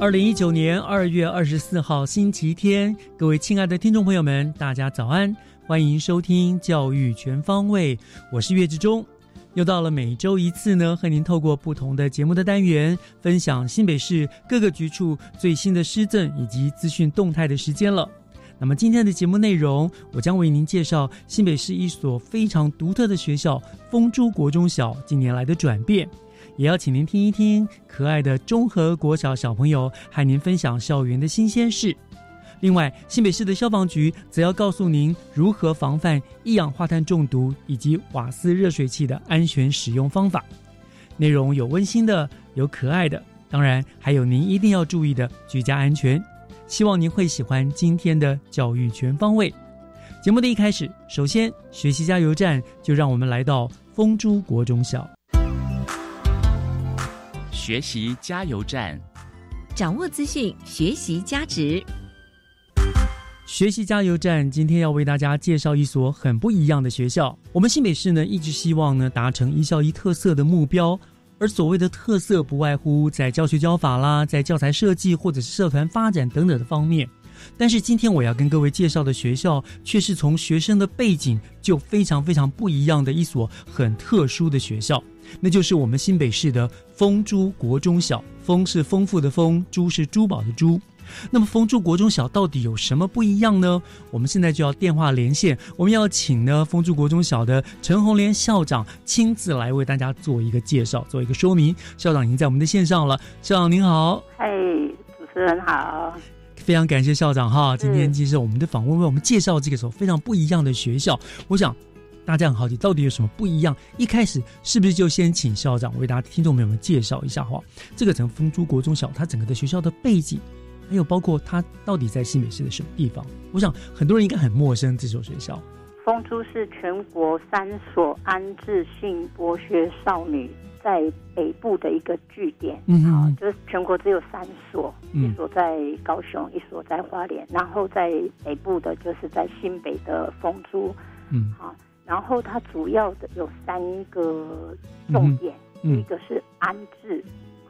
二零一九年二月二十四号星期天，各位亲爱的听众朋友们，大家早安，欢迎收听教育全方位，我是岳志忠。又到了每周一次呢，和您透过不同的节目的单元，分享新北市各个局处最新的施政以及资讯动态的时间了。那么今天的节目内容，我将为您介绍新北市一所非常独特的学校——丰珠国中小近年来的转变，也要请您听一听可爱的中和国小小朋友和您分享校园的新鲜事。另外，新北市的消防局则要告诉您如何防范一氧化碳中毒以及瓦斯热水器的安全使用方法。内容有温馨的，有可爱的，当然还有您一定要注意的居家安全。希望您会喜欢今天的教育全方位节目的一开始。首先，学习加油站就让我们来到丰珠国中小。学习加油站，掌握资讯，学习加值。学习加油站今天要为大家介绍一所很不一样的学校。我们新北市呢一直希望呢达成一校一特色的目标，而所谓的特色不外乎在教学教法啦，在教材设计或者是社团发展等等的方面。但是今天我要跟各位介绍的学校，却是从学生的背景就非常非常不一样的一所很特殊的学校，那就是我们新北市的丰珠国中小。丰是丰富的丰，珠是珠宝的珠。那么丰珠国中小到底有什么不一样呢？我们现在就要电话连线，我们要请呢丰珠国中小的陈红莲校长亲自来为大家做一个介绍，做一个说明。校长已经在我们的线上了，校长您好。嗨，主持人好。非常感谢校长哈，今天接受我们的访问，为我们介绍这个所非常不一样的学校。我想大家很好奇，到底有什么不一样？一开始是不是就先请校长为大家听众朋友们介绍一下哈？这个从丰珠国中小，它整个的学校的背景，还有包括它到底在新北市的什么地方？我想很多人应该很陌生这所学校。丰珠是全国三所安置性剥削少女。在北部的一个据点，嗯好，就是全国只有三所，一所在高雄，一所在花莲，然后在北部的就是在新北的丰珠，嗯，好，然后它主要的有三个重点，嗯一个是安置，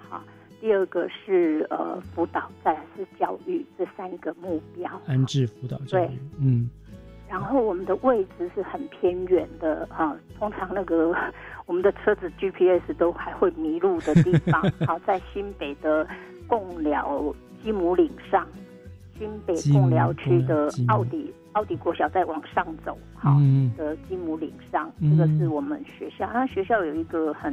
好，第二个是呃辅导，再来是教育，这三个目标，安置辅导教育，对，嗯。然后我们的位置是很偏远的哈，通常那个 我们的车子 GPS 都还会迷路的地方。好，在新北的贡寮基姆岭上，新北贡寮区的奥迪奥迪国小再往上走，好的金姆岭上，这个是我们学校。那学校有一个很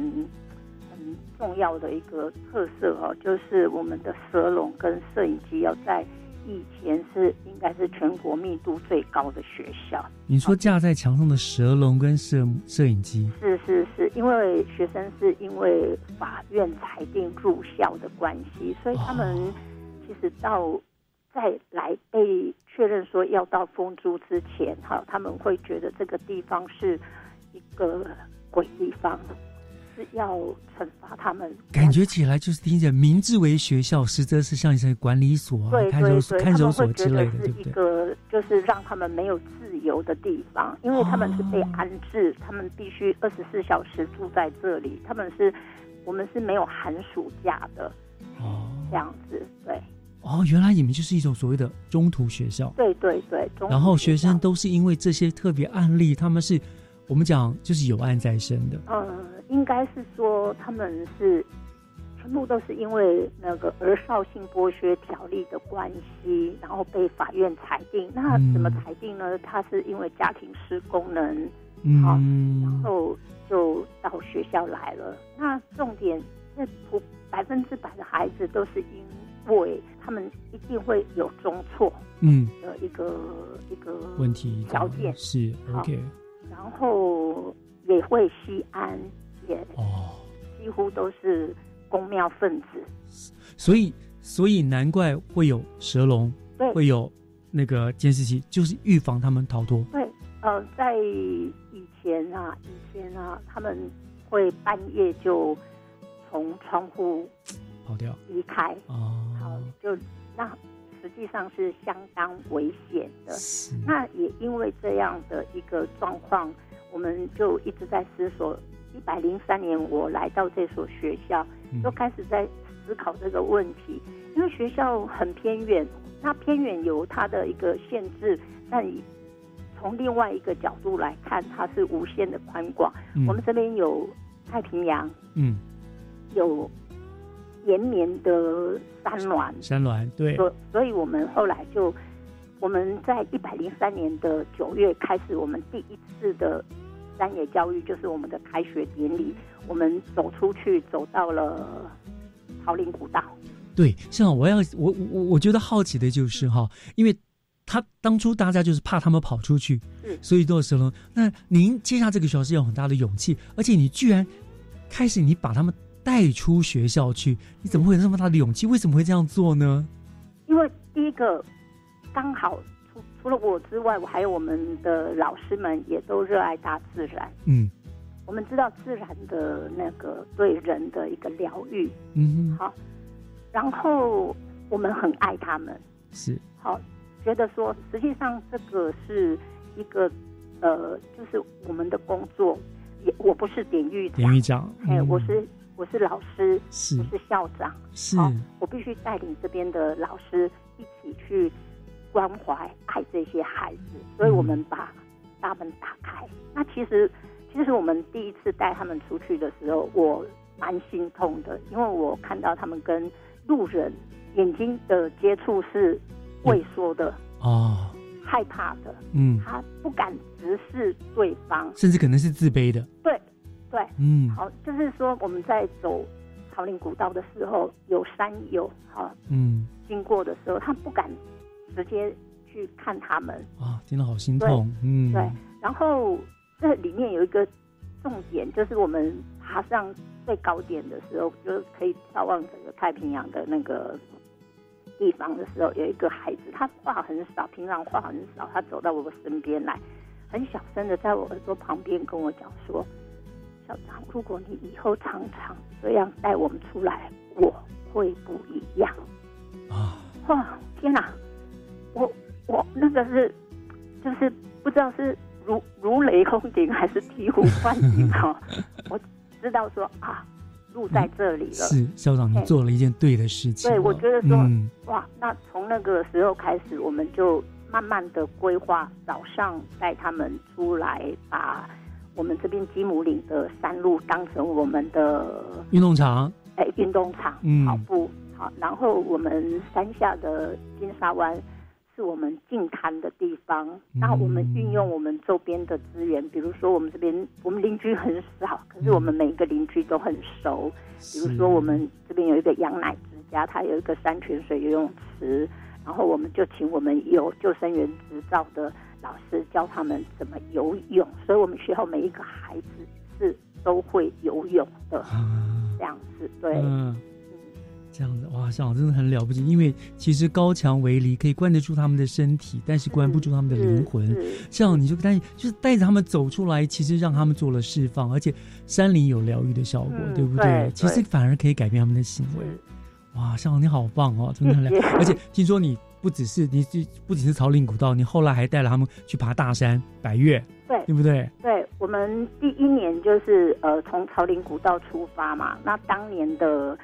很重要的一个特色哦，就是我们的蛇笼跟摄影机要在。以前是应该是全国密度最高的学校。你说架在墙上的蛇笼跟摄摄影机，是是是，因为学生是因为法院裁定入校的关系，所以他们其实到再来被确认说要到丰珠之前，哈，他们会觉得这个地方是一个鬼地方。是要惩罚他们，感觉起来就是听着名字为学校，实则是像一些管理所啊、看守所、看守所之类的，对不对？一个就是让他们没有自由的地方，因为他们是被安置，他们必须二十四小时住在这里，他们是我们是没有寒暑假的哦这样子，对哦，原来你们就是一种所谓的中途学校，对对对。中然后学生都是因为这些特别案例，他们是我们讲就是有案在身的。呃，应该是说他们是全部都是因为那个儿少性剥削条例的关系，然后被法院裁定。那嗯怎么裁定呢？他是因为家庭失功能，好然嗯，后就到学校来了。那重点，那普百分之百的孩子都是因为他们一定会有中错嗯，的一个一个问题条件，是 OK 然后也会吸安，也哦，几乎都是公庙分子。所以所以难怪会有蛇龙，对。会有那个监视器，就是预防他们逃脱。对，呃，在以前啊，以前啊，他们会半夜就从窗户跑掉。离开，哦好，，就那实际上是相当危险的。那也因为这样的一个状况，我们就一直在思索。一百零三年，我来到这所学校，嗯就开始在思考这个问题。因为学校很偏远，那偏远有它的一个限制，但从另外一个角度来看，它是无限的宽广。嗯我们这边有太平洋，嗯有延绵的山峦，山峦对所所以我们后来就我们在一百零三年的九月开始，我们第一次的山野教育，就是我们的开学典礼，我们走出去，走到了桃林古道。对，像我要我我我觉得好奇的就是哈，因为他当初大家就是怕他们跑出去是，所以都有蛇笼。那您接下这个学校是有很大的勇气，而且你居然开始你把他们带出学校去，你怎么会有那么大的勇气？为什么会这样做呢？因为第一个刚好除除了我之外，我还有我们的老师们也都热爱大自然。嗯。我们知道自然的那个对人的一个疗愈，嗯哼，好，然后我们很爱他们，是。好，觉得说实际上这个是一个呃，就是我们的工作，也我不是典狱长。典，狱长，哎，嗯。我是我是老师，是我是校长，是好我必须带领这边的老师一起去关怀、爱这些孩子，所以我们把大门打开。那其实，其实我们第一次带他们出去的时候，我蛮心痛的，因为我看到他们跟路人眼睛的接触是畏缩的、哦，害怕的，嗯，他不敢直视对方。甚至可能是自卑的，对，对，嗯好，就是说我们在走桃林古道的时候，有山友好嗯经过的时候，他不敢直接去看他们。啊，听了好心痛，嗯，对，然后这里面有一个重点，就是我们爬上最高点的时候，就可以眺望整个太平洋的那个地方的时候，有一个孩子，他话很少，平常话很少，他走到我身边来，很小声的在我耳朵旁边跟我讲说：“校长，如果你以后常常这样带我们出来，我会不一样。”啊，哇，天哪！我我那个是，就是不知道是如如雷轰顶还是醍醐灌顶哈。我知道说啊，路在这里了。是校长，你做了一件对的事情了，对我觉得说嗯哇，那从那个时候开始，我们就慢慢的规划早上带他们出来，把我们这边吉姆岭的山路当成我们的运动场，哎，运动场嗯。跑步。好，然后我们山下的金沙湾是我们净滩的地方。嗯。那我们运用我们周边的资源，比如说我们这边我们邻居很少，可是我们每一个邻居都很熟。比如是说我们这边有一个羊奶之家，它有一个山泉水游泳池，然后我们就请我们有救生员执照的老师教他们怎么游泳，所以我们学校每一个孩子是都会游泳的，啊。这样子对。嗯，这样子哇，校长真的很了不起，因为其实高墙围篱可以关得住他们的身体，但是关不住他们的灵魂。这样你就带就是带着他们走出来，其实让他们做了释放，而且山林有疗愈的效果，嗯对不对？其实反而可以改变他们的行为。是。哇，校长你好棒哦，真的很了 而且听说你不只是你不只是朝岭古道，你后来还带了他们去爬大山百越，对对不对？对，我们第一年就是呃从朝林古道出发嘛，那当年的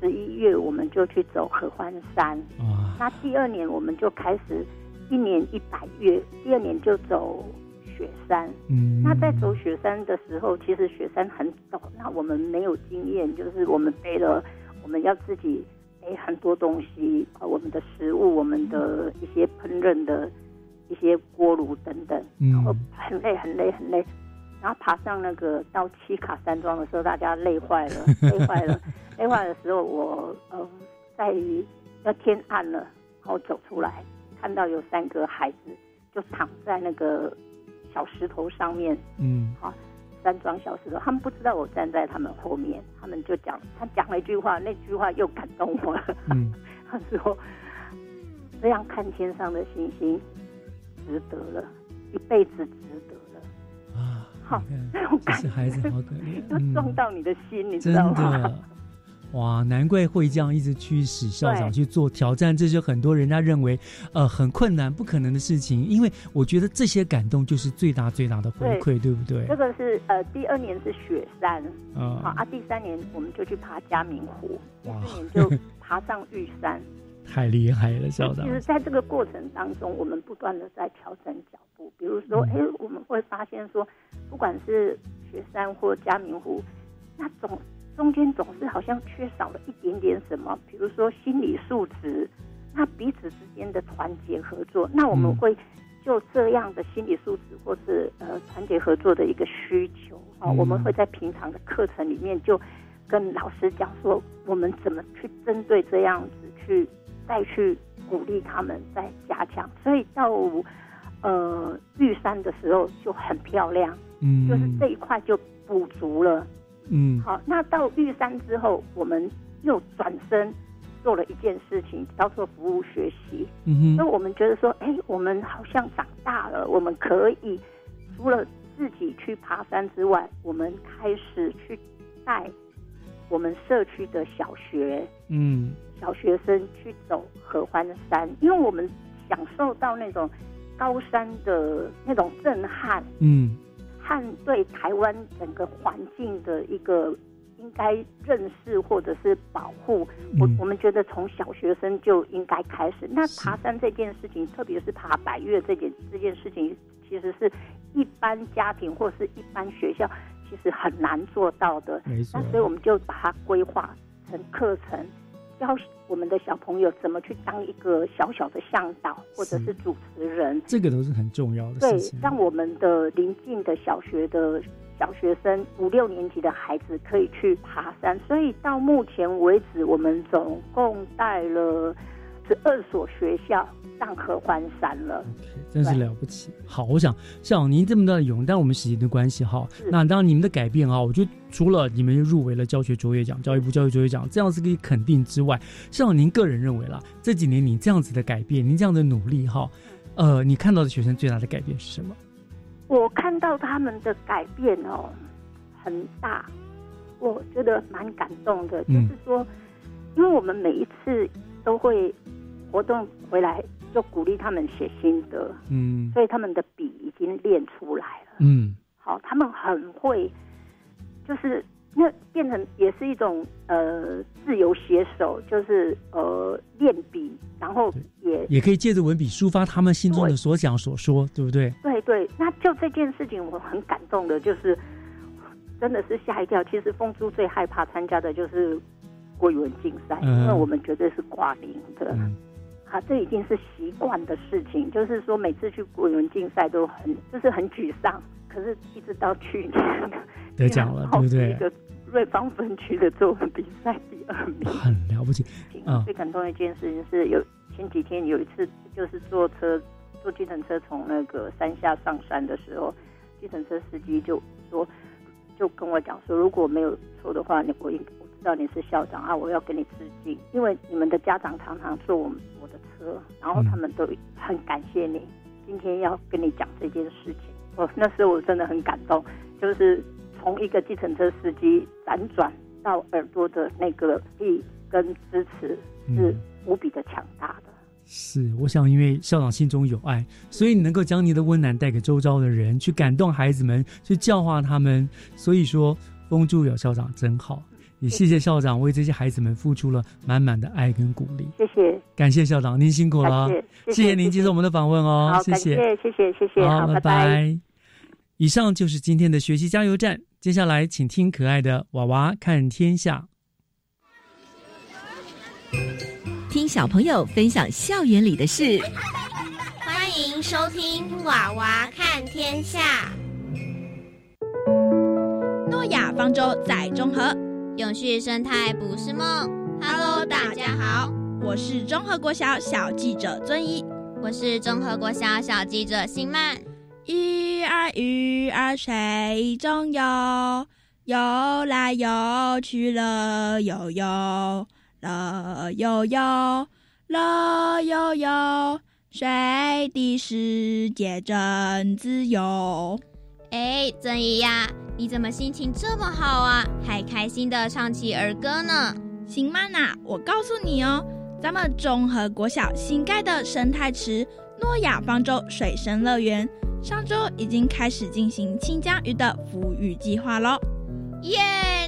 十一月我们就去走合欢山，啊，那第二年我们就开始一年一百月，第二年就走雪山。嗯，那在走雪山的时候，其实雪山很陡，那我们没有经验，就是我们背了，我们要自己背很多东西，呃，我们的食物，我们的一些烹饪的一些锅炉等等，嗯然后很累很累很累。然后爬上那个到七卡山庄的时候，大家累坏了，累坏了，累坏的时候，我呃在要天暗了，然后走出来，看到有三个孩子就躺在那个小石头上面，嗯山庄小石头，他们不知道我站在他们后面，他们就讲，他讲了一句话，那句话又感动我了。嗯，他说：“这样看天上的星星，值得了，一辈子值得了。啊，好你看那种感这是孩子好可怜，就嗯撞到你的心，你知道吗？的。哇，难怪会这样一直驱使校长去做挑战，这是很多人家认为呃很困难、不可能的事情。因为我觉得这些感动就是最大最大的回馈，对不对这？个是呃，第二年是雪山，好啊，啊，第三年我们就去爬嘉明湖，第哇四年就爬上玉山。太厉害了，校长其。实，在这个过程当中，我们不断的在调整脚步。比如说，哎、嗯我们会发现说，不管是雪山或嘉明湖，那总中间总是好像缺少了一点点什么。比如说心理素质，那彼此之间的团结合作，那我们嗯会就这样的心理素质或是呃团结合作的一个需求啊、嗯我们会在平常的课程里面就跟老师讲说，我们怎么去针对这样子去再去鼓励他们，再加强。所以到呃玉山的时候就很漂亮，嗯，就是这一块就补足了。嗯。好，那到玉山之后，我们又转身做了一件事情，叫做服务学习。嗯哼。所以我们觉得说，哎，我们好像长大了，我们可以除了自己去爬山之外，我们开始去带我们社区的小学嗯。小学生去走合欢山，因为我们享受到那种高山的那种震撼，嗯和对台湾整个环境的一个应该认识或者是保护，我嗯我们觉得从小学生就应该开始。那爬山这件事情，特别是爬百越这件这件事情，其实是一般家庭或是一般学校其实很难做到的。那，所以我们就把它规划成课程，教我们的小朋友怎么去当一个小小的向导或者是是主持人。这个都是很重要的对事情，。让我们的邻近的小学的小学生五六年级的孩子可以去爬山，所以到目前为止，我们总共带了十二所学校上合欢山了。真是了不起。好，我想像您这么大的勇，但我们时间的关系哈，那当然你们的改变啊，我觉得除了你们入围了教学卓越奖、教育部教育卓越奖这样是可以肯定之外，像您个人认为啦，这几年你这样子的改变，您这样的努力哈，呃，你看到的学生最大的改变是什么？我看到他们的改变哦，很大，我觉得蛮感动的。就嗯是说，因为我们每一次都会活动回来，就鼓励他们写心得，嗯所以他们的笔已经练出来了。嗯好，他们很会，就是那变成也是一种呃自由写手，就是呃练笔，然后也也可以借着文笔抒发他们心中的所想所说，对不对？对对。那就这件事情，我很感动的，就是真的是吓一跳。其实风珠最害怕参加的就是国语文竞赛，嗯因为我们绝对是挂零的。嗯啊，这已经是习惯的事情，就是说每次去国语文竞赛都很就是很沮丧，可是一直到去年得奖了，对不对一？个瑞芳分区的作文比赛第二名。很了不起，啊最感动的一件事情是有前几天有一次就是坐车坐计程车从那个山下上山的时候，计程车司机就说就跟我讲说，如果没有错的话，你我应我知道你是校长啊，我要跟你致敬，因为你们的家长常常坐我们车，然后嗯他们都很感谢你，今天要跟你讲这件事情。我那时候我真的很感动，就是从一个计程车司机辗转到耳朵的那个力跟支持是嗯，无比的强大的。是，我想因为校长心中有爱，所以你能够将你的温暖带给周遭的人，去感动孩子们，去教化他们。所以说，风助有校长真好，也谢谢校长为这些孩子们付出了满满的爱跟鼓励。谢谢，感谢校长，您辛苦了，谢谢您接受我们的访问哦，好，谢谢，谢谢，谢谢，好，拜拜。以上就是今天的学习加油站，接下来请听可爱的娃娃看天下。听小朋友分享校园里的事，欢迎收听《娃娃看天下》。诺亚方舟在中和，永续生态不是梦。Hello，大家好，我是中和国小小记者尊一，我是中和国小小记者新曼。一儿鱼儿水中游，游来游去乐悠悠。乐悠悠，乐悠悠，水的世界真自由。哎，曾一呀，你怎么心情这么好啊？还开心的唱起儿歌呢？行曼娜，我告诉你哦，咱们中和国小新盖的生态池诺亚方舟水生乐园，上周已经开始进行清江鱼的孵育计划喽。耶！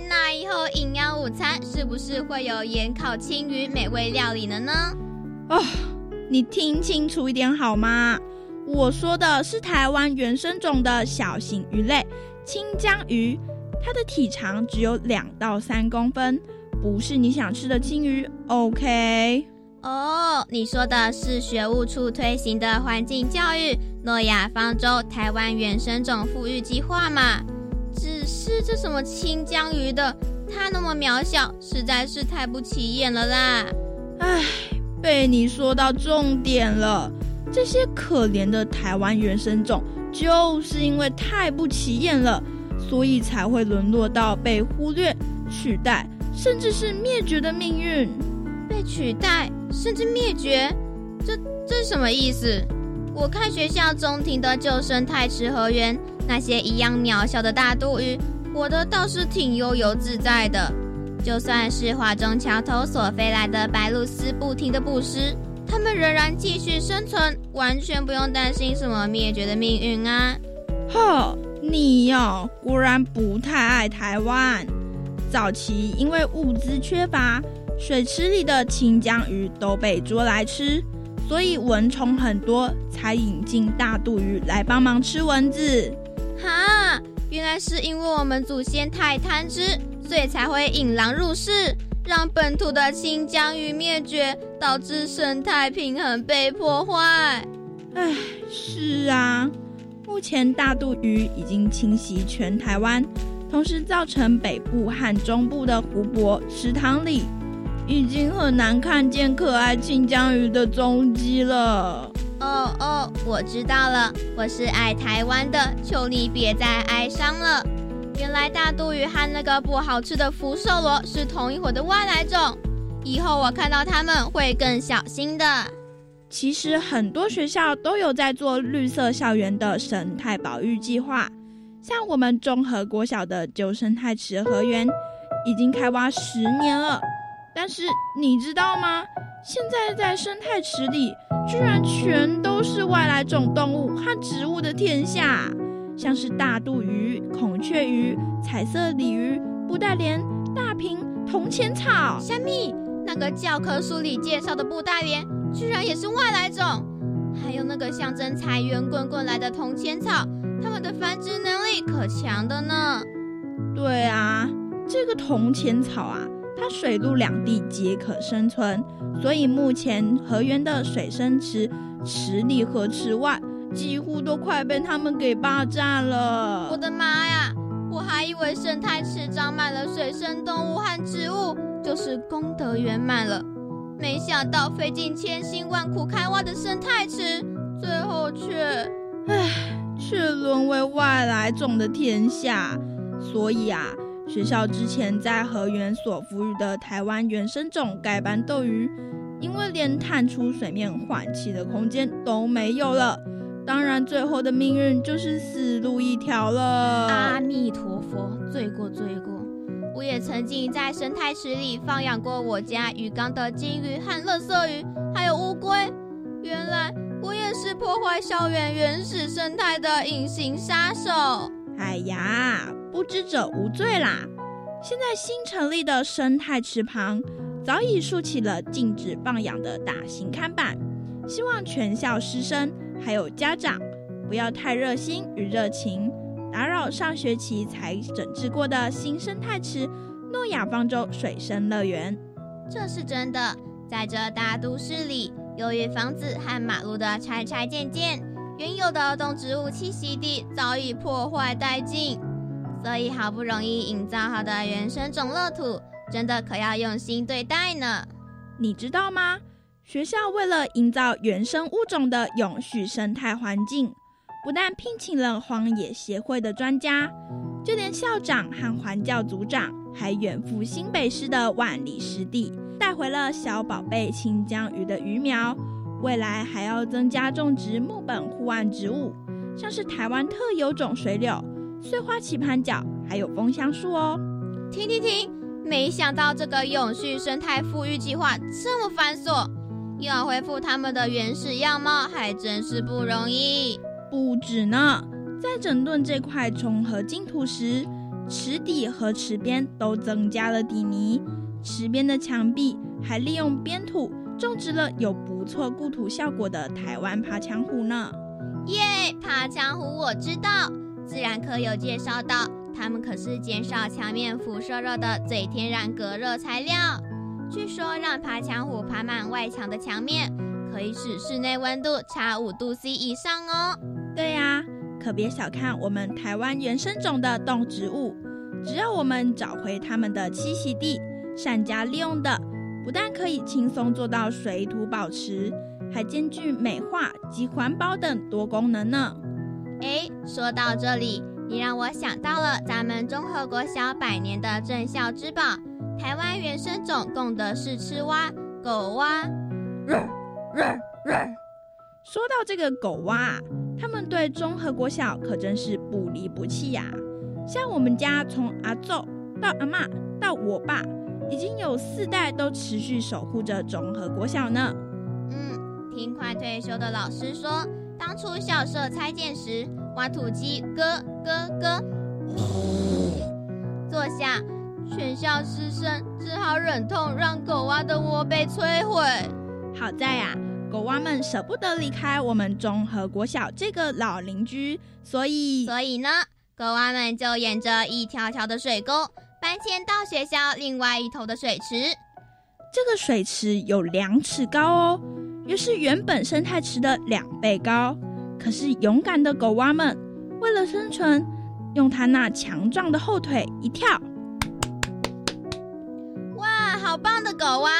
那以后营养午餐是不是会有盐烤青鱼美味料理了呢？哦，你听清楚一点好吗？我说的是台湾原生种的小型鱼类清江鱼，它的体长只有两到三公分，不是你想吃的青鱼。OK？哦，你说的是学务处推行的环境教育诺亚方舟台湾原生种富裕计划嘛？只是这什么清江鱼的，它那么渺小，实在是太不起眼了啦！唉，被你说到重点了。这些可怜的台湾原生种，就是因为太不起眼了，所以才会沦落到被忽略、取代，甚至是灭绝的命运。被取代，甚至灭绝，这这什么意思？我看学校中庭的旧生态池河园。那些一样渺小的大肚鱼，活得倒是挺悠游自在的。就算是华中桥头所飞来的白鹭鸶不停的捕食，它们仍然继续生存，完全不用担心什么灭绝的命运啊！呵，你呀，果然不太爱台湾。早期因为物资缺乏，水池里的清江鱼都被捉来吃，所以蚊虫很多，才引进大肚鱼来帮忙吃蚊子。哈，原来是因为我们祖先太贪吃，所以才会引狼入室，让本土的清江鱼灭绝，导致生态平衡被破坏。唉，是啊，目前大肚鱼已经侵袭全台湾，同时造成北部和中部的湖泊、池塘里，已经很难看见可爱清江鱼的踪迹了。哦哦，我知道了，我是爱台湾的，求你别再哀伤了。原来大肚鱼和那个不好吃的福寿螺是同一伙的外来种，以后我看到它们会更小心的。其实很多学校都有在做绿色校园的生态保育计划，像我们中和国小的旧生态池河源已经开挖十年了，但是你知道吗？现在在生态池里，居然全都是外来种动物和植物的天下，像是大肚鱼、孔雀鱼、彩色鲤鱼、布袋莲、大瓶铜钱草。虾米，那个教科书里介绍的布袋莲，居然也是外来种。还有那个象征财源滚滚来的铜钱草，它们的繁殖能力可强的呢。对啊，这个铜钱草啊。它水陆两地皆可生存，所以目前河源的水生池池里和池外几乎都快被他们给霸占了。我的妈呀！我还以为生态池长满了水生动物和植物就是功德圆满了，没想到费尽千辛万苦开挖的生态池，最后却，唉，却沦为外来种的天下。所以啊。学校之前在河源所哺育的台湾原生种盖斑斗鱼，因为连探出水面换气的空间都没有了，当然最后的命运就是死路一条了。阿弥陀佛，罪过罪过！我也曾经在生态池里放养过我家鱼缸的金鱼和乐色鱼，还有乌龟，原来我也是破坏校园原始生态的隐形杀手。哎呀，不知者无罪啦！现在新成立的生态池旁，早已竖起了禁止放养的大型看板，希望全校师生还有家长不要太热心与热情，打扰上学期才整治过的新生态池——诺亚方舟水生乐园。这是真的，在这大都市里，由于房子和马路的拆拆建建，原有的动植物栖息地早已破坏殆尽。所以好不容易营造好的原生种乐土，真的可要用心对待呢。你知道吗？学校为了营造原生物种的永续生态环境，不但聘请了荒野协会的专家，就连校长和环教组长还远赴新北市的万里湿地，带回了小宝贝清江鱼的鱼苗。未来还要增加种植木本护岸植物，像是台湾特有种水柳。碎花棋盘角，还有枫香树哦。停停停！没想到这个永续生态富裕计划这么繁琐，要恢复它们的原始样貌还真是不容易。不止呢，在整顿这块重合净土时，池底和池边都增加了底泥，池边的墙壁还利用边土种植了有不错固土效果的台湾爬墙虎呢。耶，爬墙虎我知道。自然科有介绍到，它们可是减少墙面辐射热的最天然隔热材料。据说让爬墙虎爬满外墙的墙面，可以使室内温度差五度 C 以上哦。对呀，可别小看我们台湾原生种的动植物，只要我们找回它们的栖息地，善加利用的，不但可以轻松做到水土保持，还兼具美化及环保等多功能呢。哎，说到这里，你让我想到了咱们综合国小百年的镇校之宝——台湾原生种共的是吃蛙狗蛙。说到这个狗蛙，他们对综合国小可真是不离不弃呀。像我们家从阿祖到阿妈到我爸，已经有四代都持续守护着综合国小呢。嗯，听快退休的老师说。当初校舍拆建时，挖土机咯咯咯，坐下，全校师生只好忍痛让狗蛙的窝被摧毁。好在呀，狗蛙们舍不得离开我们中和国小这个老邻居，所以所以呢，狗蛙们就沿着一条条的水沟搬迁到学校另外一头的水池。这个水池有两尺高哦。也是原本生态池的两倍高，可是勇敢的狗蛙们为了生存，用它那强壮的后腿一跳。狗蛙！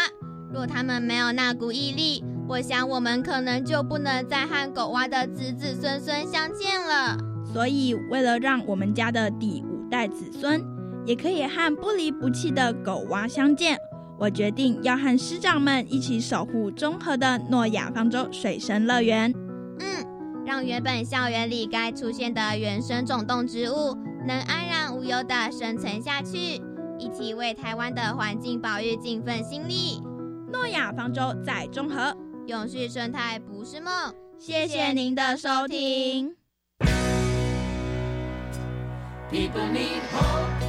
若他们没有那股毅力，我想我们可能就不能再和狗蛙的子子孙孙相见了。所以，为了让我们家的第五代子孙也可以和不离不弃的狗蛙相见。我决定要和师长们一起守护中和的诺亚方舟水生乐园。嗯，让原本校园里该出现的原生种动植物能安然无忧地生存下去，一起为台湾的环境保育尽份心力。诺亚方舟在中和，永续生态不是梦。谢谢您的收听。我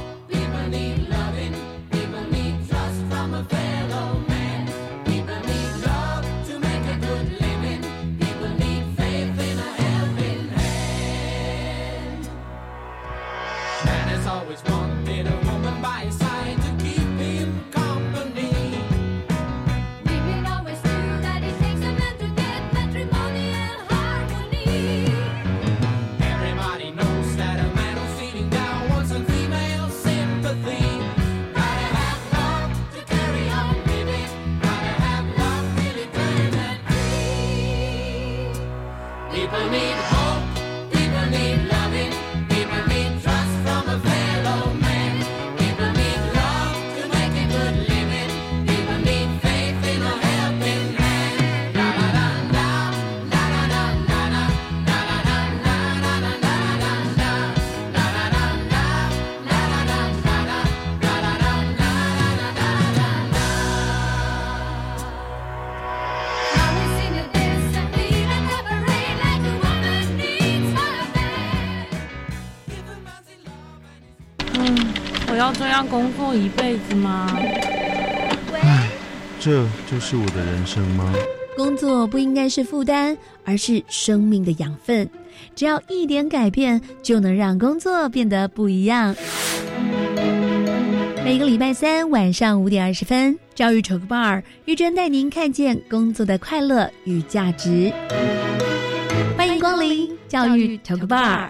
要这样工作一辈子吗？这就是我的人生吗？工作不应该是负担，而是生命的养分。只要一点改变，就能让工作变得不一样。每个礼拜三晚上五点二十分，教育 Talk Bar 玉珍带您看见工作的快乐与价值。欢迎光临教育 Talk Bar。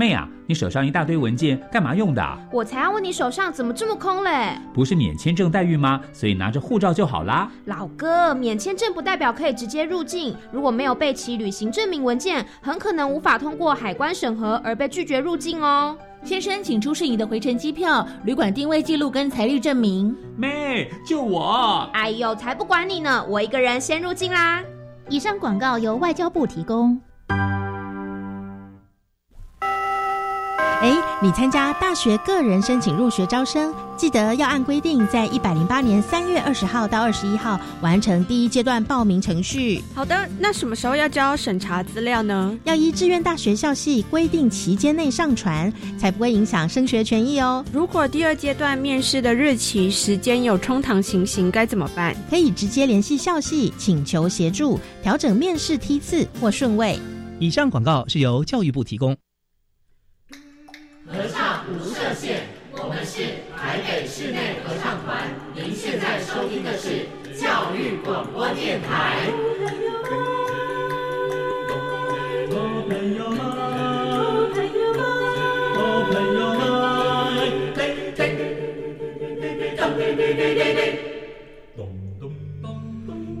妹啊，你手上一大堆文件，干嘛用的？我才要问你手上怎么这么空嘞？不是免签证待遇吗？所以拿着护照就好啦。老哥，免签证不代表可以直接入境，如果没有备齐旅行证明文件，很可能无法通过海关审核而被拒绝入境哦。先生，请出示你的回程机票、旅馆定位记录跟财力证明。妹，就我！哎呦，才不管你呢，我一个人先入境啦。以上广告由外交部提供。你参加大学个人申请入学招生，记得要按规定在一百零八年三月二十号到二十一号完成第一阶段报名程序。好的，那什么时候要交审查资料呢？要依志愿大学校系规定期间内上传，才不会影响升学权益哦。如果第二阶段面试的日期时间有冲堂情形，该怎么办？可以直接联系校系请求协助调整面试梯次或顺位。以上广告是由教育部提供。合唱无设限，我们是台北室内合唱团。您现在收听的是教育广播电台。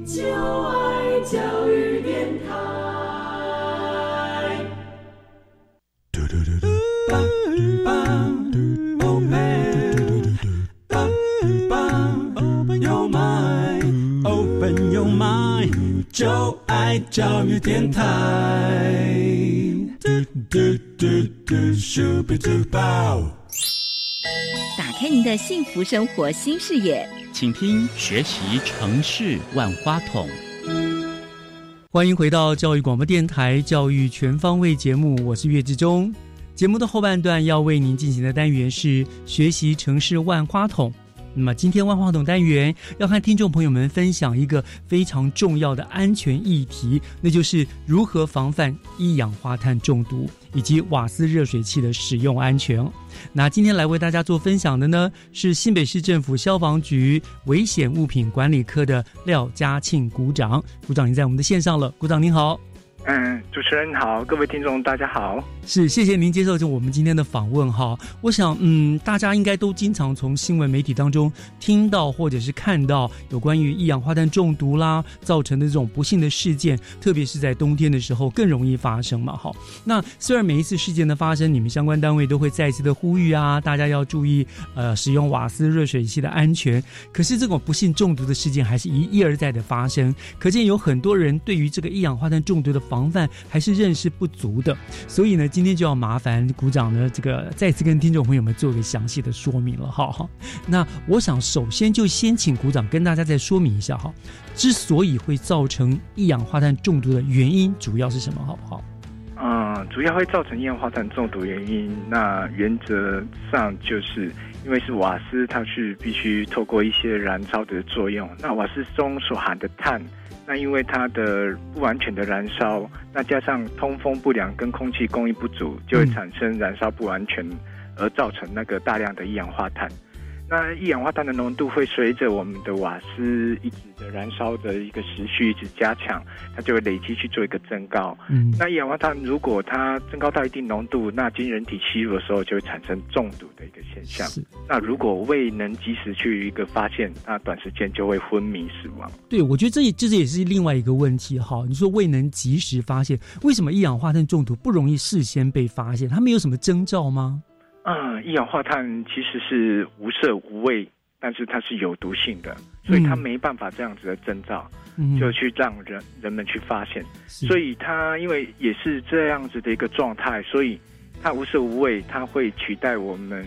就爱教育电台。嘟嘟嘟嘟。就爱教育电台。打开您的幸福生活新视野，请听《学习城市万花筒》。欢迎回到教育广播电台《教育全方位》节目，我是岳志忠。节目的后半段要为您进行的单元是学习城市万花筒。那么今天万花筒单元要和听众朋友们分享一个非常重要的安全议题，那就是如何防范一氧化碳中毒以及瓦斯热水器的使用安全。那今天来为大家做分享的呢，是新北市政府消防局危险物品管理科的廖嘉庆股长。股长，您在我们的线上了，股长您好。嗯，主持人好，各位听众大家好。是，谢谢您接受我们今天的访问哈。我想，嗯，大家应该都经常从新闻媒体当中听到或者是看到有关于一氧化碳中毒啦造成的这种不幸的事件，特别是在冬天的时候更容易发生嘛。哈，那虽然每一次事件的发生，你们相关单位都会再次的呼吁啊，大家要注意呃使用瓦斯热水器的安全，可是这种不幸中毒的事件还是一一而再的发生，可见有很多人对于这个一氧化碳中毒的防范还是认识不足的，所以呢，今天就要麻烦股长呢，这个再次跟听众朋友们做个详细的说明了哈。那我想首先就先请股长跟大家再说明一下哈，之所以会造成一氧化碳中毒的原因主要是什么，好不好？嗯，主要会造成一氧化碳中毒原因，那原则上就是因为是瓦斯，它是必须透过一些燃烧的作用，那瓦斯中所含的碳。那因为它的不完全的燃烧，那加上通风不良跟空气供应不足，就会产生燃烧不完全，而造成那个大量的一氧化碳。那一氧化碳的浓度会随着我们的瓦斯一直的燃烧的一个时序一直加强，它就会累积去做一个增高。嗯，那一氧化碳如果它增高到一定浓度，那经人体吸入的时候就会产生中毒的一个现象。那如果未能及时去一个发现，那短时间就会昏迷死亡。对，我觉得这也这也是另外一个问题哈。你说未能及时发现，为什么一氧化碳中毒不容易事先被发现？它没有什么征兆吗？嗯，一氧化碳其实是无色无味，但是它是有毒性的，所以它没办法这样子的征兆，就去让人人们去发现。所以它因为也是这样子的一个状态，所以它无色无味，它会取代我们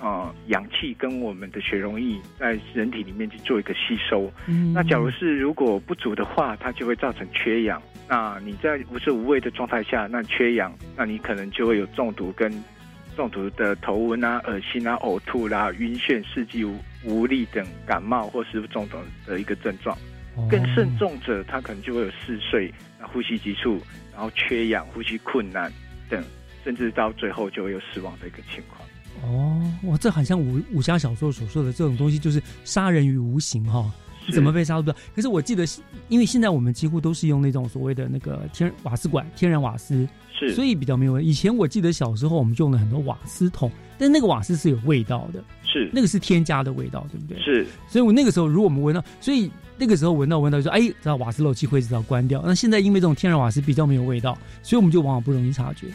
呃氧气跟我们的血溶液在人体里面去做一个吸收。嗯那假如是如果不足的话，它就会造成缺氧。那你在无色无味的状态下，那缺氧，那你可能就会有中毒跟中毒的头昏啊、恶心啊、呕吐啦、晕眩、四肢无无力等感冒或是中毒的一个症状。更慎重者，他可能就会有嗜睡、那呼吸急促，然后缺氧、呼吸困难等，甚至到最后就会有死亡的一个情况。哦，哇，这好像武武侠小说所说的这种东西，就是杀人于无形哈、是怎么被杀都不知道。可是我记得，因为现在我们几乎都是用那种所谓的那个天瓦斯管、天然瓦斯，是所以比较没有。以前我记得小时候我们用了很多瓦斯桶，但那个瓦斯是有味道的，是那个是添加的味道，对不对？是，所以我那个时候如果我们闻到，所以那个时候闻到闻到就说，哎，知道瓦斯漏气会知道关掉。那现在因为这种天然瓦斯比较没有味道，所以我们就往往不容易察觉，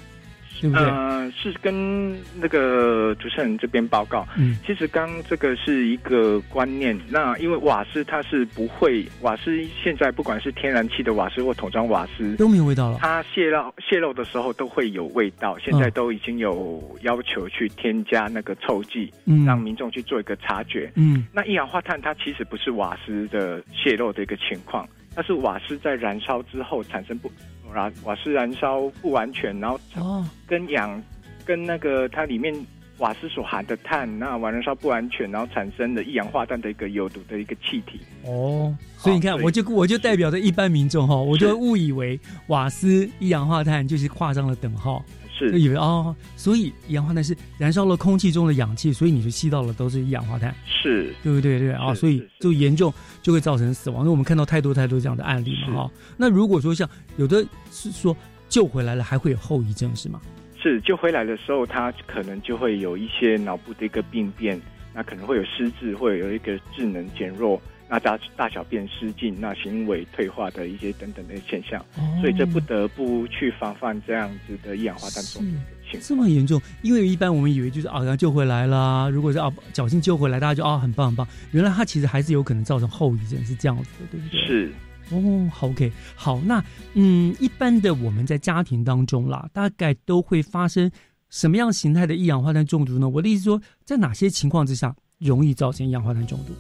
对不对？呃，是跟那个主持人这边报告。嗯，其实刚这个是一个观念。那因为瓦斯它是不会，瓦斯现在不管是天然气的瓦斯或桶装瓦斯都没有味道了。它泄漏泄漏的时候都会有味道。现在嗯都已经有要求去添加那个臭剂，嗯让民众去做一个察觉。嗯那一氧化碳它其实不是瓦斯的泄漏的一个情况，它是瓦斯在燃烧之后产生不瓦瓦斯燃烧不完全，然后哦。跟氧跟那个它里面瓦斯所含的碳，那瓦燃烧不完全，然后产生的一氧化碳的一个有毒的一个气体。哦，所以你看，我就我就代表着一般民众哈，我就误以为瓦斯一氧化碳就是画上了等号，是就以为哦，所以一氧化碳是燃烧了空气中的氧气，所以你就吸到了都是一氧化碳，是对不对？对啊，所以就严重就会造成死亡。因为我们看到太多太多这样的案例嘛哈。那如果说像有的是说救回来了，还会有后遗症是吗？是救回来的时候，他可能就会有一些脑部的一个病变，那可能会有失智，会有一个智能减弱，那大大小便失禁，那行为退化的一些等等的现象，哦所以这不得不去防范这样子的一氧化碳中毒的情况。这么严重？因为一般我们以为就是啊，救回来啦，如果是啊侥幸救回来，大家就啊很棒很棒。原来它其实还是有可能造成后遗症，是这样子的，对不对？是。哦，好，OK，好，那嗯，一般的我们在家庭当中啦，大概都会发生什么样形态的一氧化碳中毒呢？我的意思说，在哪些情况之下容易造成一氧化碳中毒？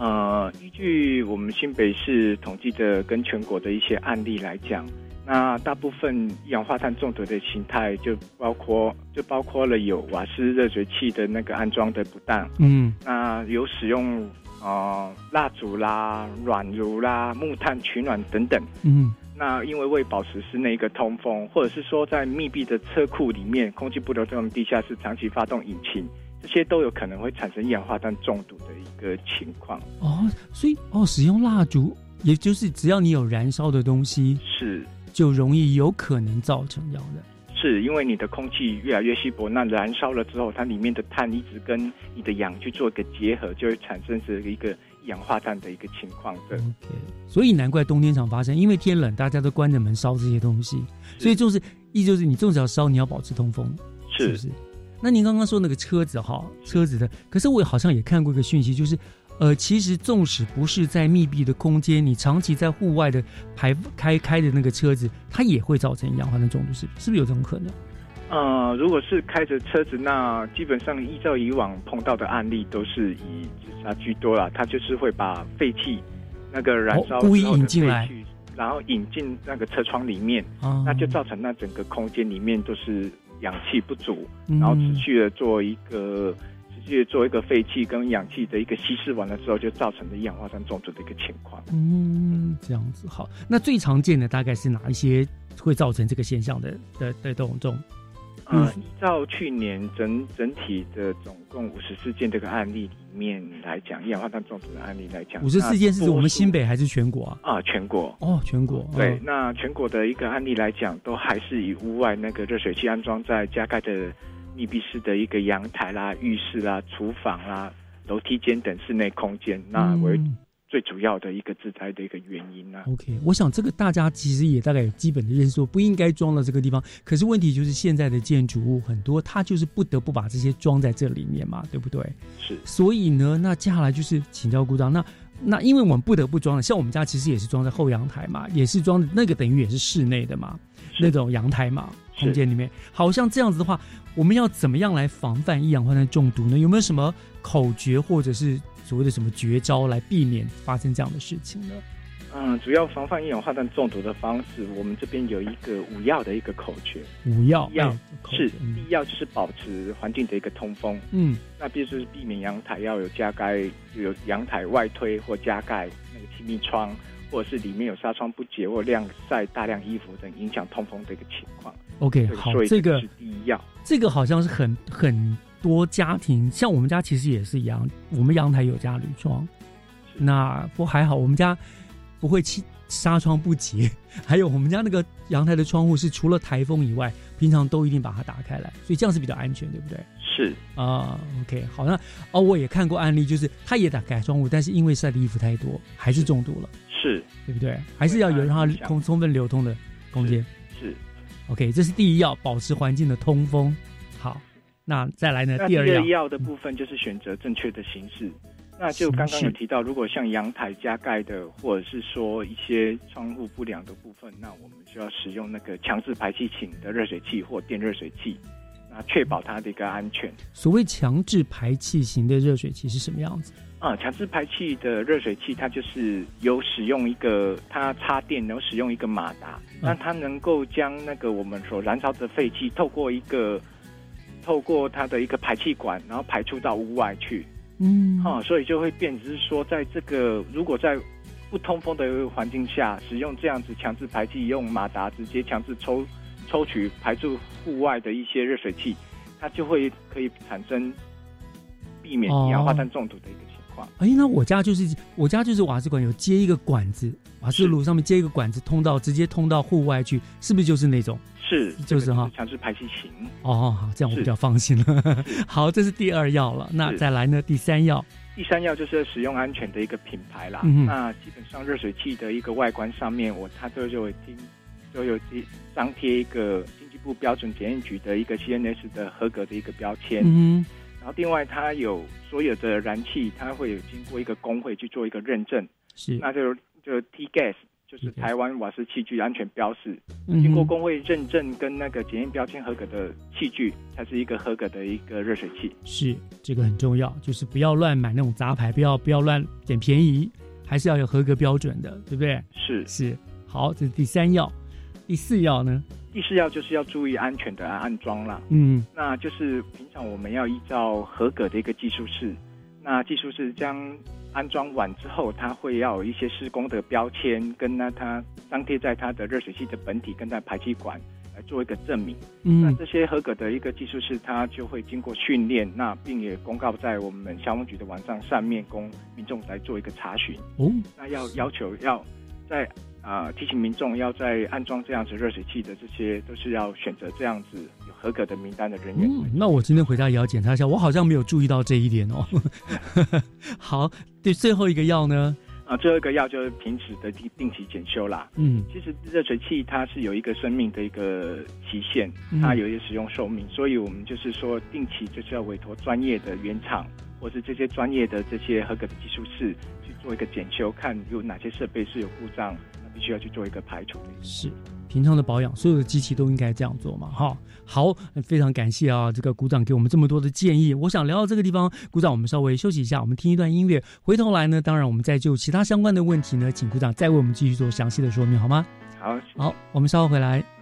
呃，依据我们新北市统计的跟全国的一些案例来讲，那大部分一氧化碳中毒的形态就包括就包括了有瓦斯热水器的那个安装的不当，嗯，那有使用呃蜡烛啦、软炉啦、木炭取暖等等。嗯，那因为为保持室内一个通风，或者是说在密闭的车库里面，空气不流通的地下室长期发动引擎，这些都有可能会产生一氧化碳中毒的一个情况。哦，所以哦，使用蜡烛，也就是只要你有燃烧的东西，是就容易有可能造成这样的。是因为你的空气越来越稀薄，那燃烧了之后，它里面的碳一直跟你的氧去做一个结合，就会产生这一个一氧化碳的一个情况的。所以难怪冬天常发生，因为天冷，大家都关着门烧这些东西，所以就是意思就是你纵使要烧，你要保持通风，是不是？那您刚刚说那个车子哈，车子的，可是我好像也看过一个讯息，就是呃，其实纵使不是在密闭的空间，你长期在户外的排开开的那个车子，它也会造成一氧化碳中毒，是是不是有这种可能？呃，如果是开着车子，那基本上依照以往碰到的案例，都是以自杀居多啦。它就是会把废气那个燃烧哦故意引进来然后引进那个车窗里面，哦那就造成那整个空间里面都是氧气不足，嗯然后持续的做一个持续的做一个废气跟氧气的一个稀释完了之后，就造成的一氧化碳中毒的一个情况。嗯，这样子好。那最常见的大概是哪一些会造成这个现象的的的这种这种？呃，依照去年整整体的总共五十四件这个案例里面来讲，一氧化碳中毒的案例来讲，五十四件是指我们新北北还是全国啊？啊，全国。哦，全国对，哦那全国的一个案例来讲，都还是以屋外那个热水器安装在加盖的密闭式的一个阳台啦、浴室啦、厨房啦、楼梯间等室内空间，那为嗯最主要的一个自灾的一个原因啊。OK，我想这个大家其实也大概有基本的认识，说不应该装到这个地方。可是问题就是现在的建筑物很多，它就是不得不把这些装在这里面嘛，对不对？是。所以呢，那接下来就是请教故障。那那因为我们不得不装了，像我们家其实也是装在后阳台嘛，也是装那个等于也是室内的嘛，那种阳台嘛。空间里面。好像这样子的话，我们要怎么样来防范一氧化碳中毒呢？有没有什么口诀或者是所谓的什么绝招来避免发生这样的事情呢？嗯，主要防范一氧化碳中毒的方式，我们这边有一个五要的一个口诀。五要，要是第一要就是保持环境的一个通风。嗯，那必须是避免阳台要有加盖，有阳台外推或加盖那个气密窗，或者是里面有纱窗不结或晾晒大量衣服等影响通风的一个情况。OK，好，这个是第一要。这个好像是很很多家庭，像我们家其实也是一样，我们阳台有加铝窗，那不还好，我们家。不会气纱窗不结，还有我们家那个阳台的窗户是除了台风以外，平常都一定把它打开来，所以这样是比较安全，对不对？是啊，OK，好，那哦，我也看过案例，就是他也打开窗户，但是因为晒的衣服太多，还是中毒了，是对不对？还是要有让它空充分流通的空间，是 OK，这是第一要，保持环境的通风。好，那再来呢？第二要的部分就是选择正确的形式。那就刚刚有提到，如果像阳台加盖的，或者是说一些窗户不良的部分，那我们就要使用那个强制排气型的热水器或电热水器，那确保它的一个安全。所谓强制排气型的热水器是什么样子？啊，强制排气的热水器，它就是有使用一个它插电，然后使用一个马达，那它能够将那个我们所燃烧的废气透过一个透过它的一个排气管，然后排出到屋外去。嗯，哈，所以就会变，只是说，在这个如果在不通风的一个环境下，使用这样子强制排气，用马达直接强制抽抽取排出户外的一些热水器，它就会可以产生避免一氧化碳中毒的一个情况。哎，那我家就是我家就是瓦斯管有接一个管子，瓦斯炉上面接一个管子通到直接通到户外去，是不是就是那种？是，就是哈，强制排气型。哦，好，这样我比较放心了。好，这是第二要了。那再来呢？第三要，第三要就是使用安全的一个品牌啦。那基本上热水器的一个外观上面，我它都有经都有张贴一个经济部标准检验局的一个 CNS 的合格的一个标签。嗯，然后另外它有所有的燃气，它会有经过一个工会去做一个认证。是，那就就 T gas。就是台湾瓦斯器具安全标示，经过工会认证跟那个检验标签合格的器具，才是一个合格的一个热水器。是，这个很重要，就是不要乱买那种杂牌，不要不要乱捡便宜，还是要有合格标准的，对不对？是是，好，这是第三要，第四要呢？第四要就是要注意安全的安装啦。嗯，那就是平常我们要依照合格的一个技术室，那技术室将。安装完之后，它会要有一些施工的标签，跟那它张贴在它的热水器的本体跟在排气管来做一个证明。嗯，那这些合格的一个技术是，它就会经过训练，那并也公告在我们消防局的网站上面，供民众来做一个查询。哦，那要要求要在。啊，提醒民众要在安装这样子热水器的，这些都是要选择这样子有合格的名单的人员。嗯，那我今天回家也要检查一下，我好像没有注意到这一点哦。好，对，最后一个药呢？啊，最后一个药就是平时的定定期检修啦。嗯，其实热水器它是有一个生命的一个期限，它有一个使用寿命，所以我们就是说定期就是要委托专业的原厂或是这些专业的这些合格的技术室去做一个检修，看有哪些设备是有故障。必须要去做一个排除。是平常的保养，所有的机器都应该这样做嘛？哈，好，非常感谢啊，这个鼓掌给我们这么多的建议。我想聊到这个地方，鼓掌，我们稍微休息一下，我们听一段音乐，回头来呢，当然我们再就其他相关的问题呢，请鼓掌再为我们继续做详细的说明，好吗？好，好，我们稍后回来。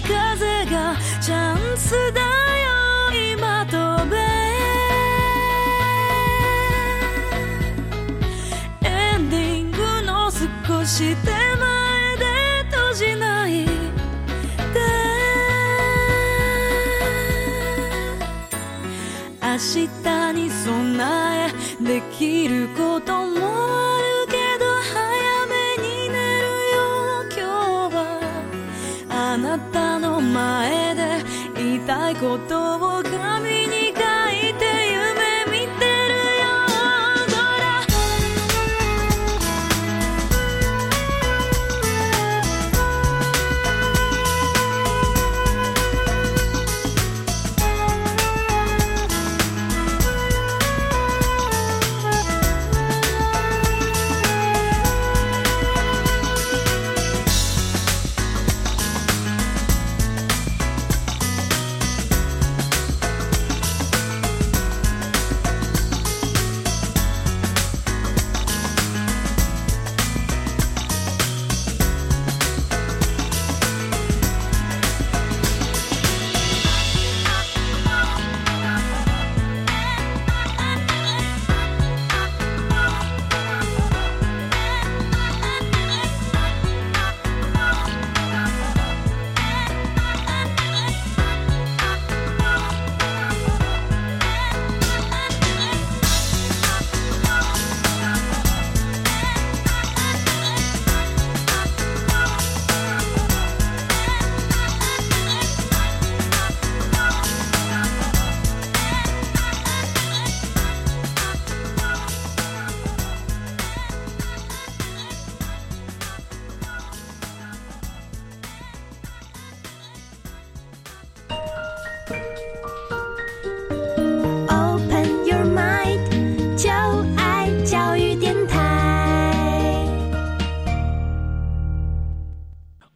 風がチャンスだよ今飛べエンディングの少し手前で閉じないで。明日に備えできる todo.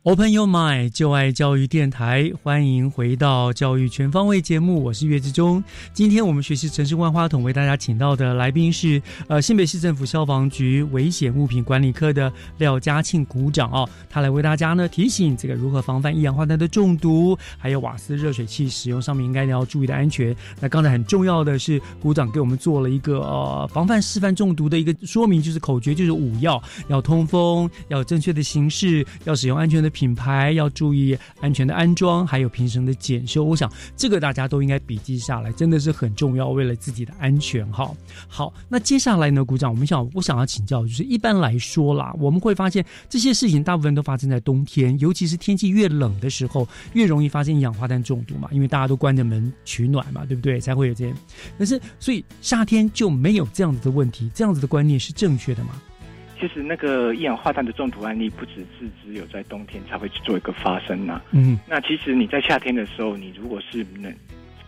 Open Your Mind，就爱教育电台，欢迎回到教育全方位节目，我是岳志忠。今天我们学习城市万花筒，为大家请到的来宾是呃新北市政府消防局危险物品管理科的廖嘉庆股长哦，他来为大家呢提醒这个如何防范一氧化碳的中毒，还有瓦斯热水器使用上面应该要注意的安全。那刚才很重要的是，股长给我们做了一个呃防范示范中毒的一个说明，就是口诀就是五要：要通风，要正确的形式，要使用安全的。品牌要注意安全的安装，还有平时的检修。我想这个大家都应该笔记下来，真的是很重要，为了自己的安全哈。好，那接下来呢，鼓掌。我们想，我想要请教，就是一般来说啦，我们会发现这些事情大部分都发生在冬天，尤其是天气越冷的时候，越容易发生一氧化碳中毒嘛，因为大家都关着门取暖嘛，对不对？才会有这些。但是，所以夏天就没有这样子的问题，这样子的观念是正确的吗？其实那个一氧化碳的中毒案例不只是只有在冬天才会去做一个发生呐。嗯，那其实你在夏天的时候，你如果是冷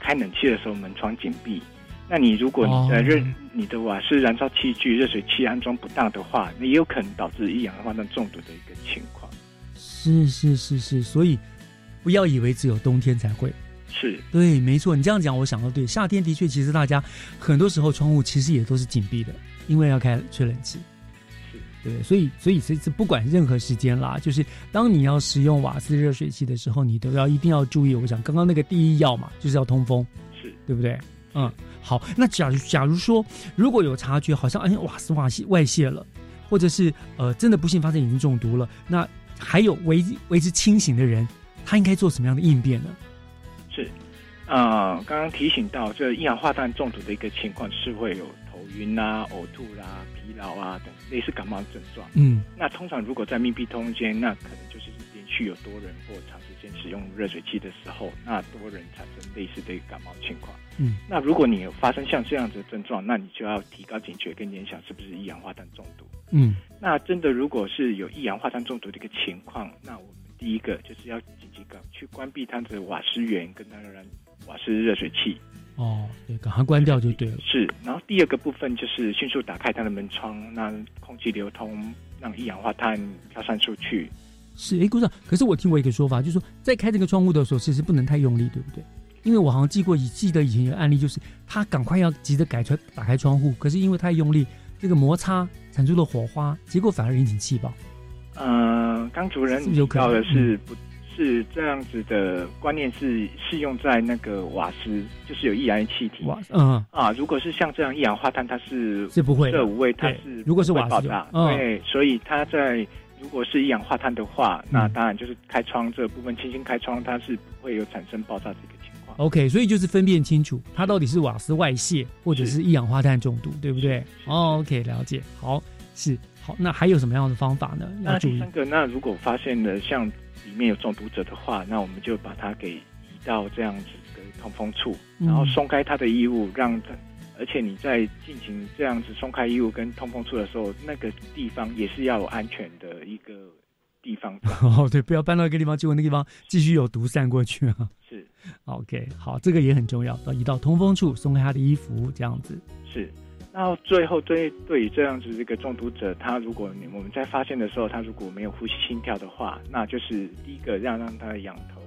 开冷气的时候门窗紧闭，那你如果你的热你的瓦斯燃烧器具热水器安装不当的话，那也有可能导致一氧化碳中毒的一个情况。是是是是，所以不要以为只有冬天才会。是对，没错，你这样讲，我想到对，夏天的确，其实大家很多时候窗户其实也都是紧闭的，因为要开吹冷气。对不对？所以，所以这次不管任何时间啦，就是当你要使用瓦斯热水器的时候，你都要一定要注意。我想刚刚那个第一要嘛，就是要通风，是对不对？嗯，好。那假如假如说如果有察觉，好像哎瓦斯瓦泄外泄了，或者是呃真的不幸发生已经中毒了，那还有维维持清醒的人，他应该做什么样的应变呢？是啊，刚刚提醒到这一氧化碳中毒的一个情况是会有头晕啊、呕吐啦。疲劳啊等类似感冒症状，嗯，那通常如果在密闭空间，那可能就是连续有多人或长时间使用热水器的时候，那多人产生类似的一个感冒情况，嗯，那如果你有发生像这样子的症状，那你就要提高警觉跟联想是不是一氧化碳中毒，嗯，那真的如果是有一氧化碳中毒的一个情况，那我们第一个就是要紧急赶去关闭它的瓦斯源跟当然瓦斯热水器。哦，对，赶快关掉就对了。是，然后第二个部分就是迅速打开它的门窗，让空气流通，让一氧化碳飘散出去。是，哎，顾长，可是我听过一个说法，就是说在开这个窗户的时候，其实不能太用力，对不对？因为我好像记过，以记得以前有案例，就是他赶快要急着改窗打开窗户，可是因为太用力，这个摩擦产出了火花，结果反而引起气爆。呃，刚主任提到的是不。是这样子的观念是适用在那个瓦斯，就是有易燃气体。瓦嗯啊，如果是像这样一氧化碳，它是是不会热无味，它是如果是瓦斯，对，所以它在如果是一氧化碳的话，那当然就是开窗这部分轻轻开窗，它是不会有产生爆炸的一个情况。OK，所以就是分辨清楚它到底是瓦斯外泄或者是一氧化碳中毒，对不对哦？OK，了解。好，是好，那还有什么样的方法呢？那第三个，那如果发现了像。里面有中毒者的话，那我们就把它给移到这样子的通风处，然后松开他的衣物，让他，而且你在进行这样子松开衣物跟通风处的时候，那个地方也是要有安全的一个地方。哦，对，不要搬到一个地方，结果那个地方继续有毒散过去啊。是，OK，好，这个也很重要，要移到通风处，松开他的衣服，这样子是。然后最后对对于这样子这个中毒者，他如果我们在发现的时候，他如果没有呼吸心跳的话，那就是第一个要让他仰头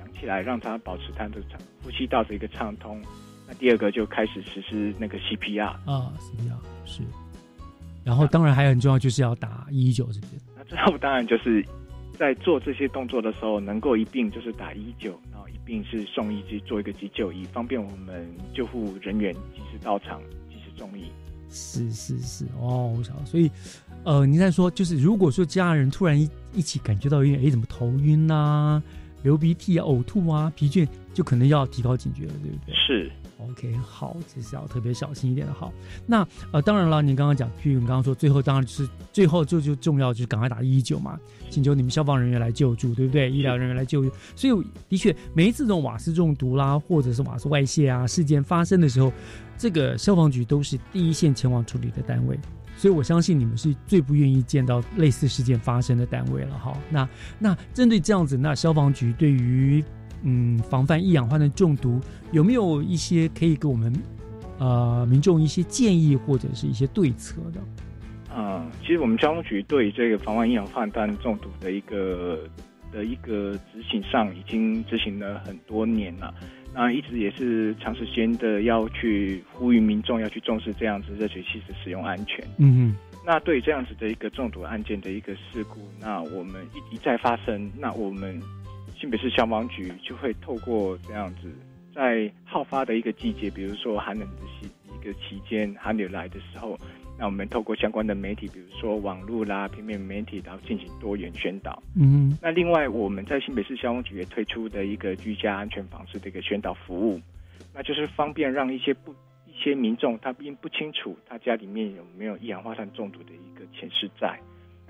仰起来，让他保持他的呼吸道的一个畅通。那第二个就开始实施那个 CPR 啊，CPR 是。然后当然还很重要，就是要打一一九，是不是？那最后当然就是在做这些动作的时候，能够一并就是打一一九，然后一并是送医去做一个急救，以方便我们救护人员及时到场。中意是是是哦，我想所以，呃，你在说就是，如果说家人突然一一起感觉到有点哎，怎么头晕啊、流鼻涕啊、呕吐啊、疲倦，就可能要提高警觉了，对不对？是。OK，好，这是要特别小心一点的。好，那呃，当然了，你刚刚讲，譬如你刚刚说，最后当然是最后就就重要就是赶快打一一九嘛，请求你们消防人员来救助，对不对？医疗人员来救助。所以的确，每一次这种瓦斯中毒啦，或者是瓦斯外泄啊事件发生的时候，这个消防局都是第一线前往处理的单位。所以我相信你们是最不愿意见到类似事件发生的单位了。哈，那那针对这样子，那消防局对于嗯，防范一氧化碳中毒有没有一些可以给我们呃民众一些建议或者是一些对策的？啊，其实我们交通局对这个防范一氧化碳中毒的一个的一个执行上，已经执行了很多年了。那一直也是长时间的要去呼吁民众要去重视这样子热水器的使用安全。嗯嗯。那对这样子的一个中毒案件的一个事故，那我们一一再发生，那我们。新北市消防局就会透过这样子，在好发的一个季节，比如说寒冷的期一个期间，寒流来的时候，那我们透过相关的媒体，比如说网络啦、平面媒体，然后进行多元宣导。嗯，那另外我们在新北市消防局也推出的一个居家安全防治的一个宣导服务，那就是方便让一些不一些民众他并不清楚他家里面有没有一氧化碳中毒的一个潜势在，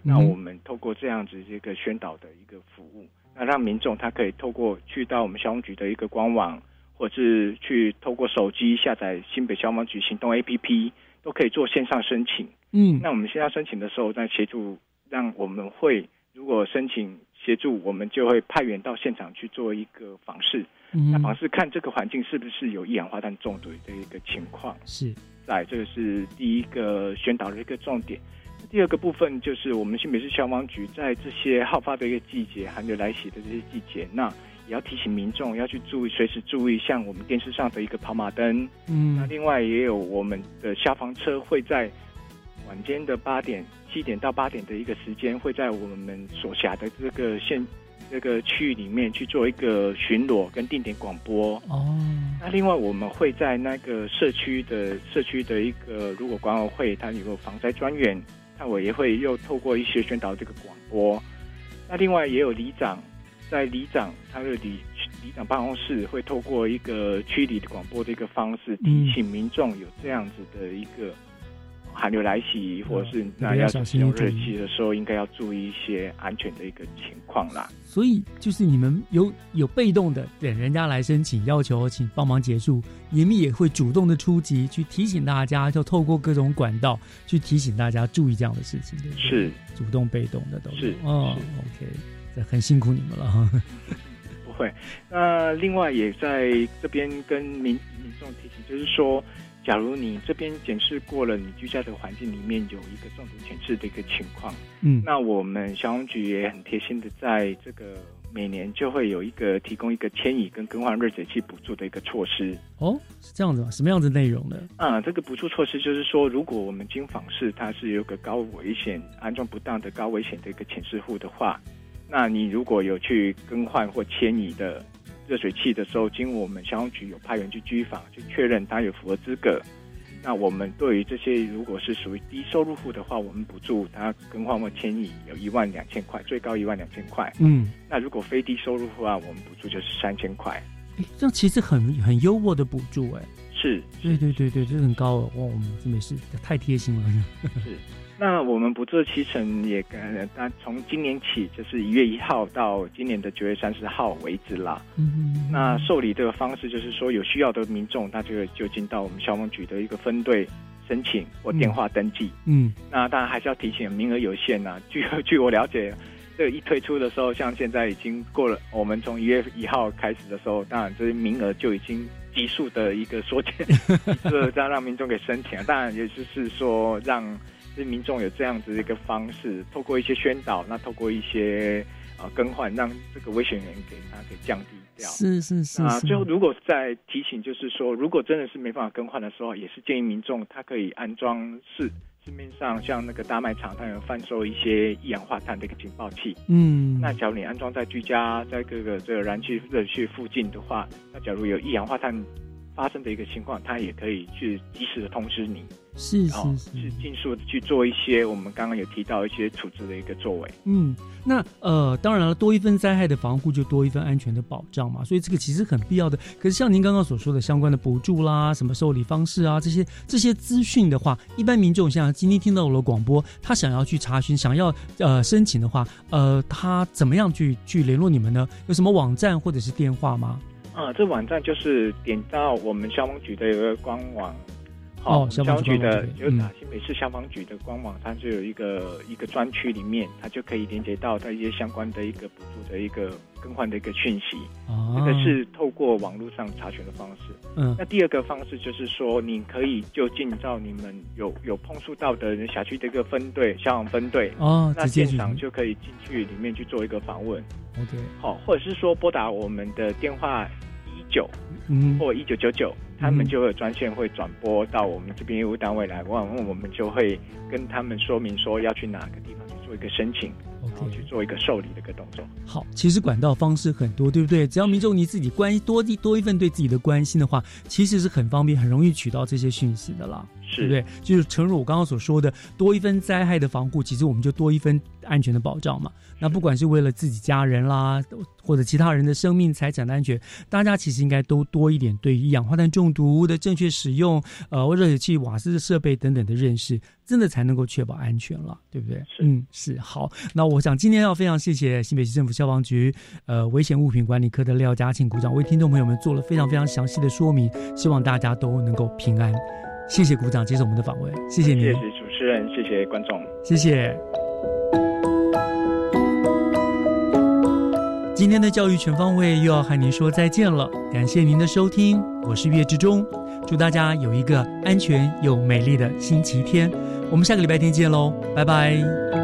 那我们透过这样子一个宣导的一个服务。那让民众他可以透过去到我们消防局的一个官网，或者是去透过手机下载新北消防局行动 APP，都可以做线上申请。嗯，那我们线上申请的时候，在协助让我们会如果申请协助，我们就会派员到现场去做一个访视。嗯，那访视看这个环境是不是有一氧化碳中毒的一个情况。是，在这个是第一个宣导的一个重点。第二个部分就是我们新北市消防局在这些好发的一个季节，寒流来袭的这些季节，那也要提醒民众要去注意，随时注意像我们电视上的一个跑马灯。嗯，那另外也有我们的消防车会在晚间的八点、七点到八点的一个时间，会在我们所辖的这个县这个区域里面去做一个巡逻跟定点广播。哦，那另外我们会在那个社区的社区的一个，如果管委会它有个防灾专员，那我也会又透过一些宣导这个广播。那另外也有里长，在里长他的里里长办公室会透过一个区里的广播的一个方式，提醒民众有这样子的一个寒流来袭，或者是那要使用热气的时候，应该要注意一些安全的一个情况啦。所以就是你们有有被动的等人家来申请要求，请帮忙结束，你们也会主动的出击去提醒大家，就透过各种管道去提醒大家注意这样的事情，对不对？是主动被动的都是哦。OK，这很辛苦你们了哈。不会，那另外也在这边跟民民众提醒，就是说，假如你这边检视过了，你居家的环境里面有一个中毒潜质的一个情况，嗯，那我们消防局也很贴心的，在这个每年就会有一个提供一个迁移跟更换热水器补助的一个措施。哦，是这样子吗？什么样子内容呢？啊，这个补助措施就是说，如果我们经访市它是有个高危险、安装不当的高危险的一个潜势户的话。那你如果有去更换或迁移的热水器的时候，经我们消防局有派员去居访，去确认他有符合资格。那我们对于这些如果是属于低收入户的话，我们补助他更换或迁移有一万两千块，最高一万两千块。嗯，那如果非低收入户啊，我们补助就是三千块。哎，这样其实很很优渥的补助哎。是，对对对对，这很高哦。哇，我们真的是太贴心了。是。那我们补助的期程也，那从今年起就是一月一号到今年的九月三十号为止啦。嗯，那受理这个方式就是说，有需要的民众，他就就进到我们消防局的一个分队申请或电话登记。嗯，那当然还是要提醒，名额有限呐。据据我了解，这一推出的时候，像现在已经过了，我们从一月一号开始的时候，当然这些名额就已经急速的一个缩减，这样让民众给申请。当然也就是说让。是民众有这样子的一个方式，透过一些宣导，那透过一些呃更换，让这个危险源给它给降低掉。是是是啊，最后如果再提醒，就是说，如果真的是没办法更换的时候，也是建议民众他可以安装市市面上像那个大卖场，它有贩售一些一氧化碳的一个警报器。嗯，那假如你安装在居家，在各个这个燃气热区附近的话，那假如有一氧化碳发生的一个情况，它也可以去及时的通知你。是是是，尽速的去做一些我们刚刚有提到一些处置的一个作为。嗯，那呃，当然了，多一份灾害的防护，就多一份安全的保障嘛。所以这个其实很必要的。可是像您刚刚所说的相关的补助啦、什么受理方式啊这些这些资讯的话，一般民众像今天听到我的广播，他想要去查询、想要呃申请的话，呃，他怎么样去去联络你们呢？有什么网站或者是电话吗？啊，这网站就是点到我们消防局的一个官网。哦，消防局的有打新北市消防局的官网，它就有一个一个专区里面，它就可以连接到它一些相关的一个补助的一个更换的一个讯息。哦，这个是透过网络上查询的方式。嗯，那第二个方式就是说，你可以就进到你们有有碰触到的辖区的一个分队消防分队。哦，那现场就可以进去里面去做一个访问。OK，好，或者是说拨打我们的电话一九。嗯，或一九九九，他们就会专线会转播到我们这边业务单位来，问问我们就会跟他们说明说要去哪个地方去做一个申请，然后去做一个受理的一个动作。好，其实管道方式很多，对不对？只要民众你自己关多多一份对自己的关心的话，其实是很方便，很容易取到这些讯息的啦，对不对？就是诚如我刚刚所说的，多一分灾害的防护，其实我们就多一分安全的保障嘛。那不管是为了自己家人啦，或者其他人的生命财产的安全，大家其实应该都多一点对一氧化碳中毒的正确使用，呃，热水器、瓦斯的设备等等的认识，真的才能够确保安全了，对不对？嗯，是好。那我想今天要非常谢谢新北市政府消防局呃危险物品管理科的廖嘉庆股长为听众朋友们做了非常非常详细的说明，希望大家都能够平安。谢谢鼓掌接受我们的访问，谢谢您，谢谢主持人，谢谢观众，谢谢。今天的教育全方位又要和您说再见了，感谢您的收听，我是岳志忠，祝大家有一个安全又美丽的星期天，我们下个礼拜天见喽，拜拜。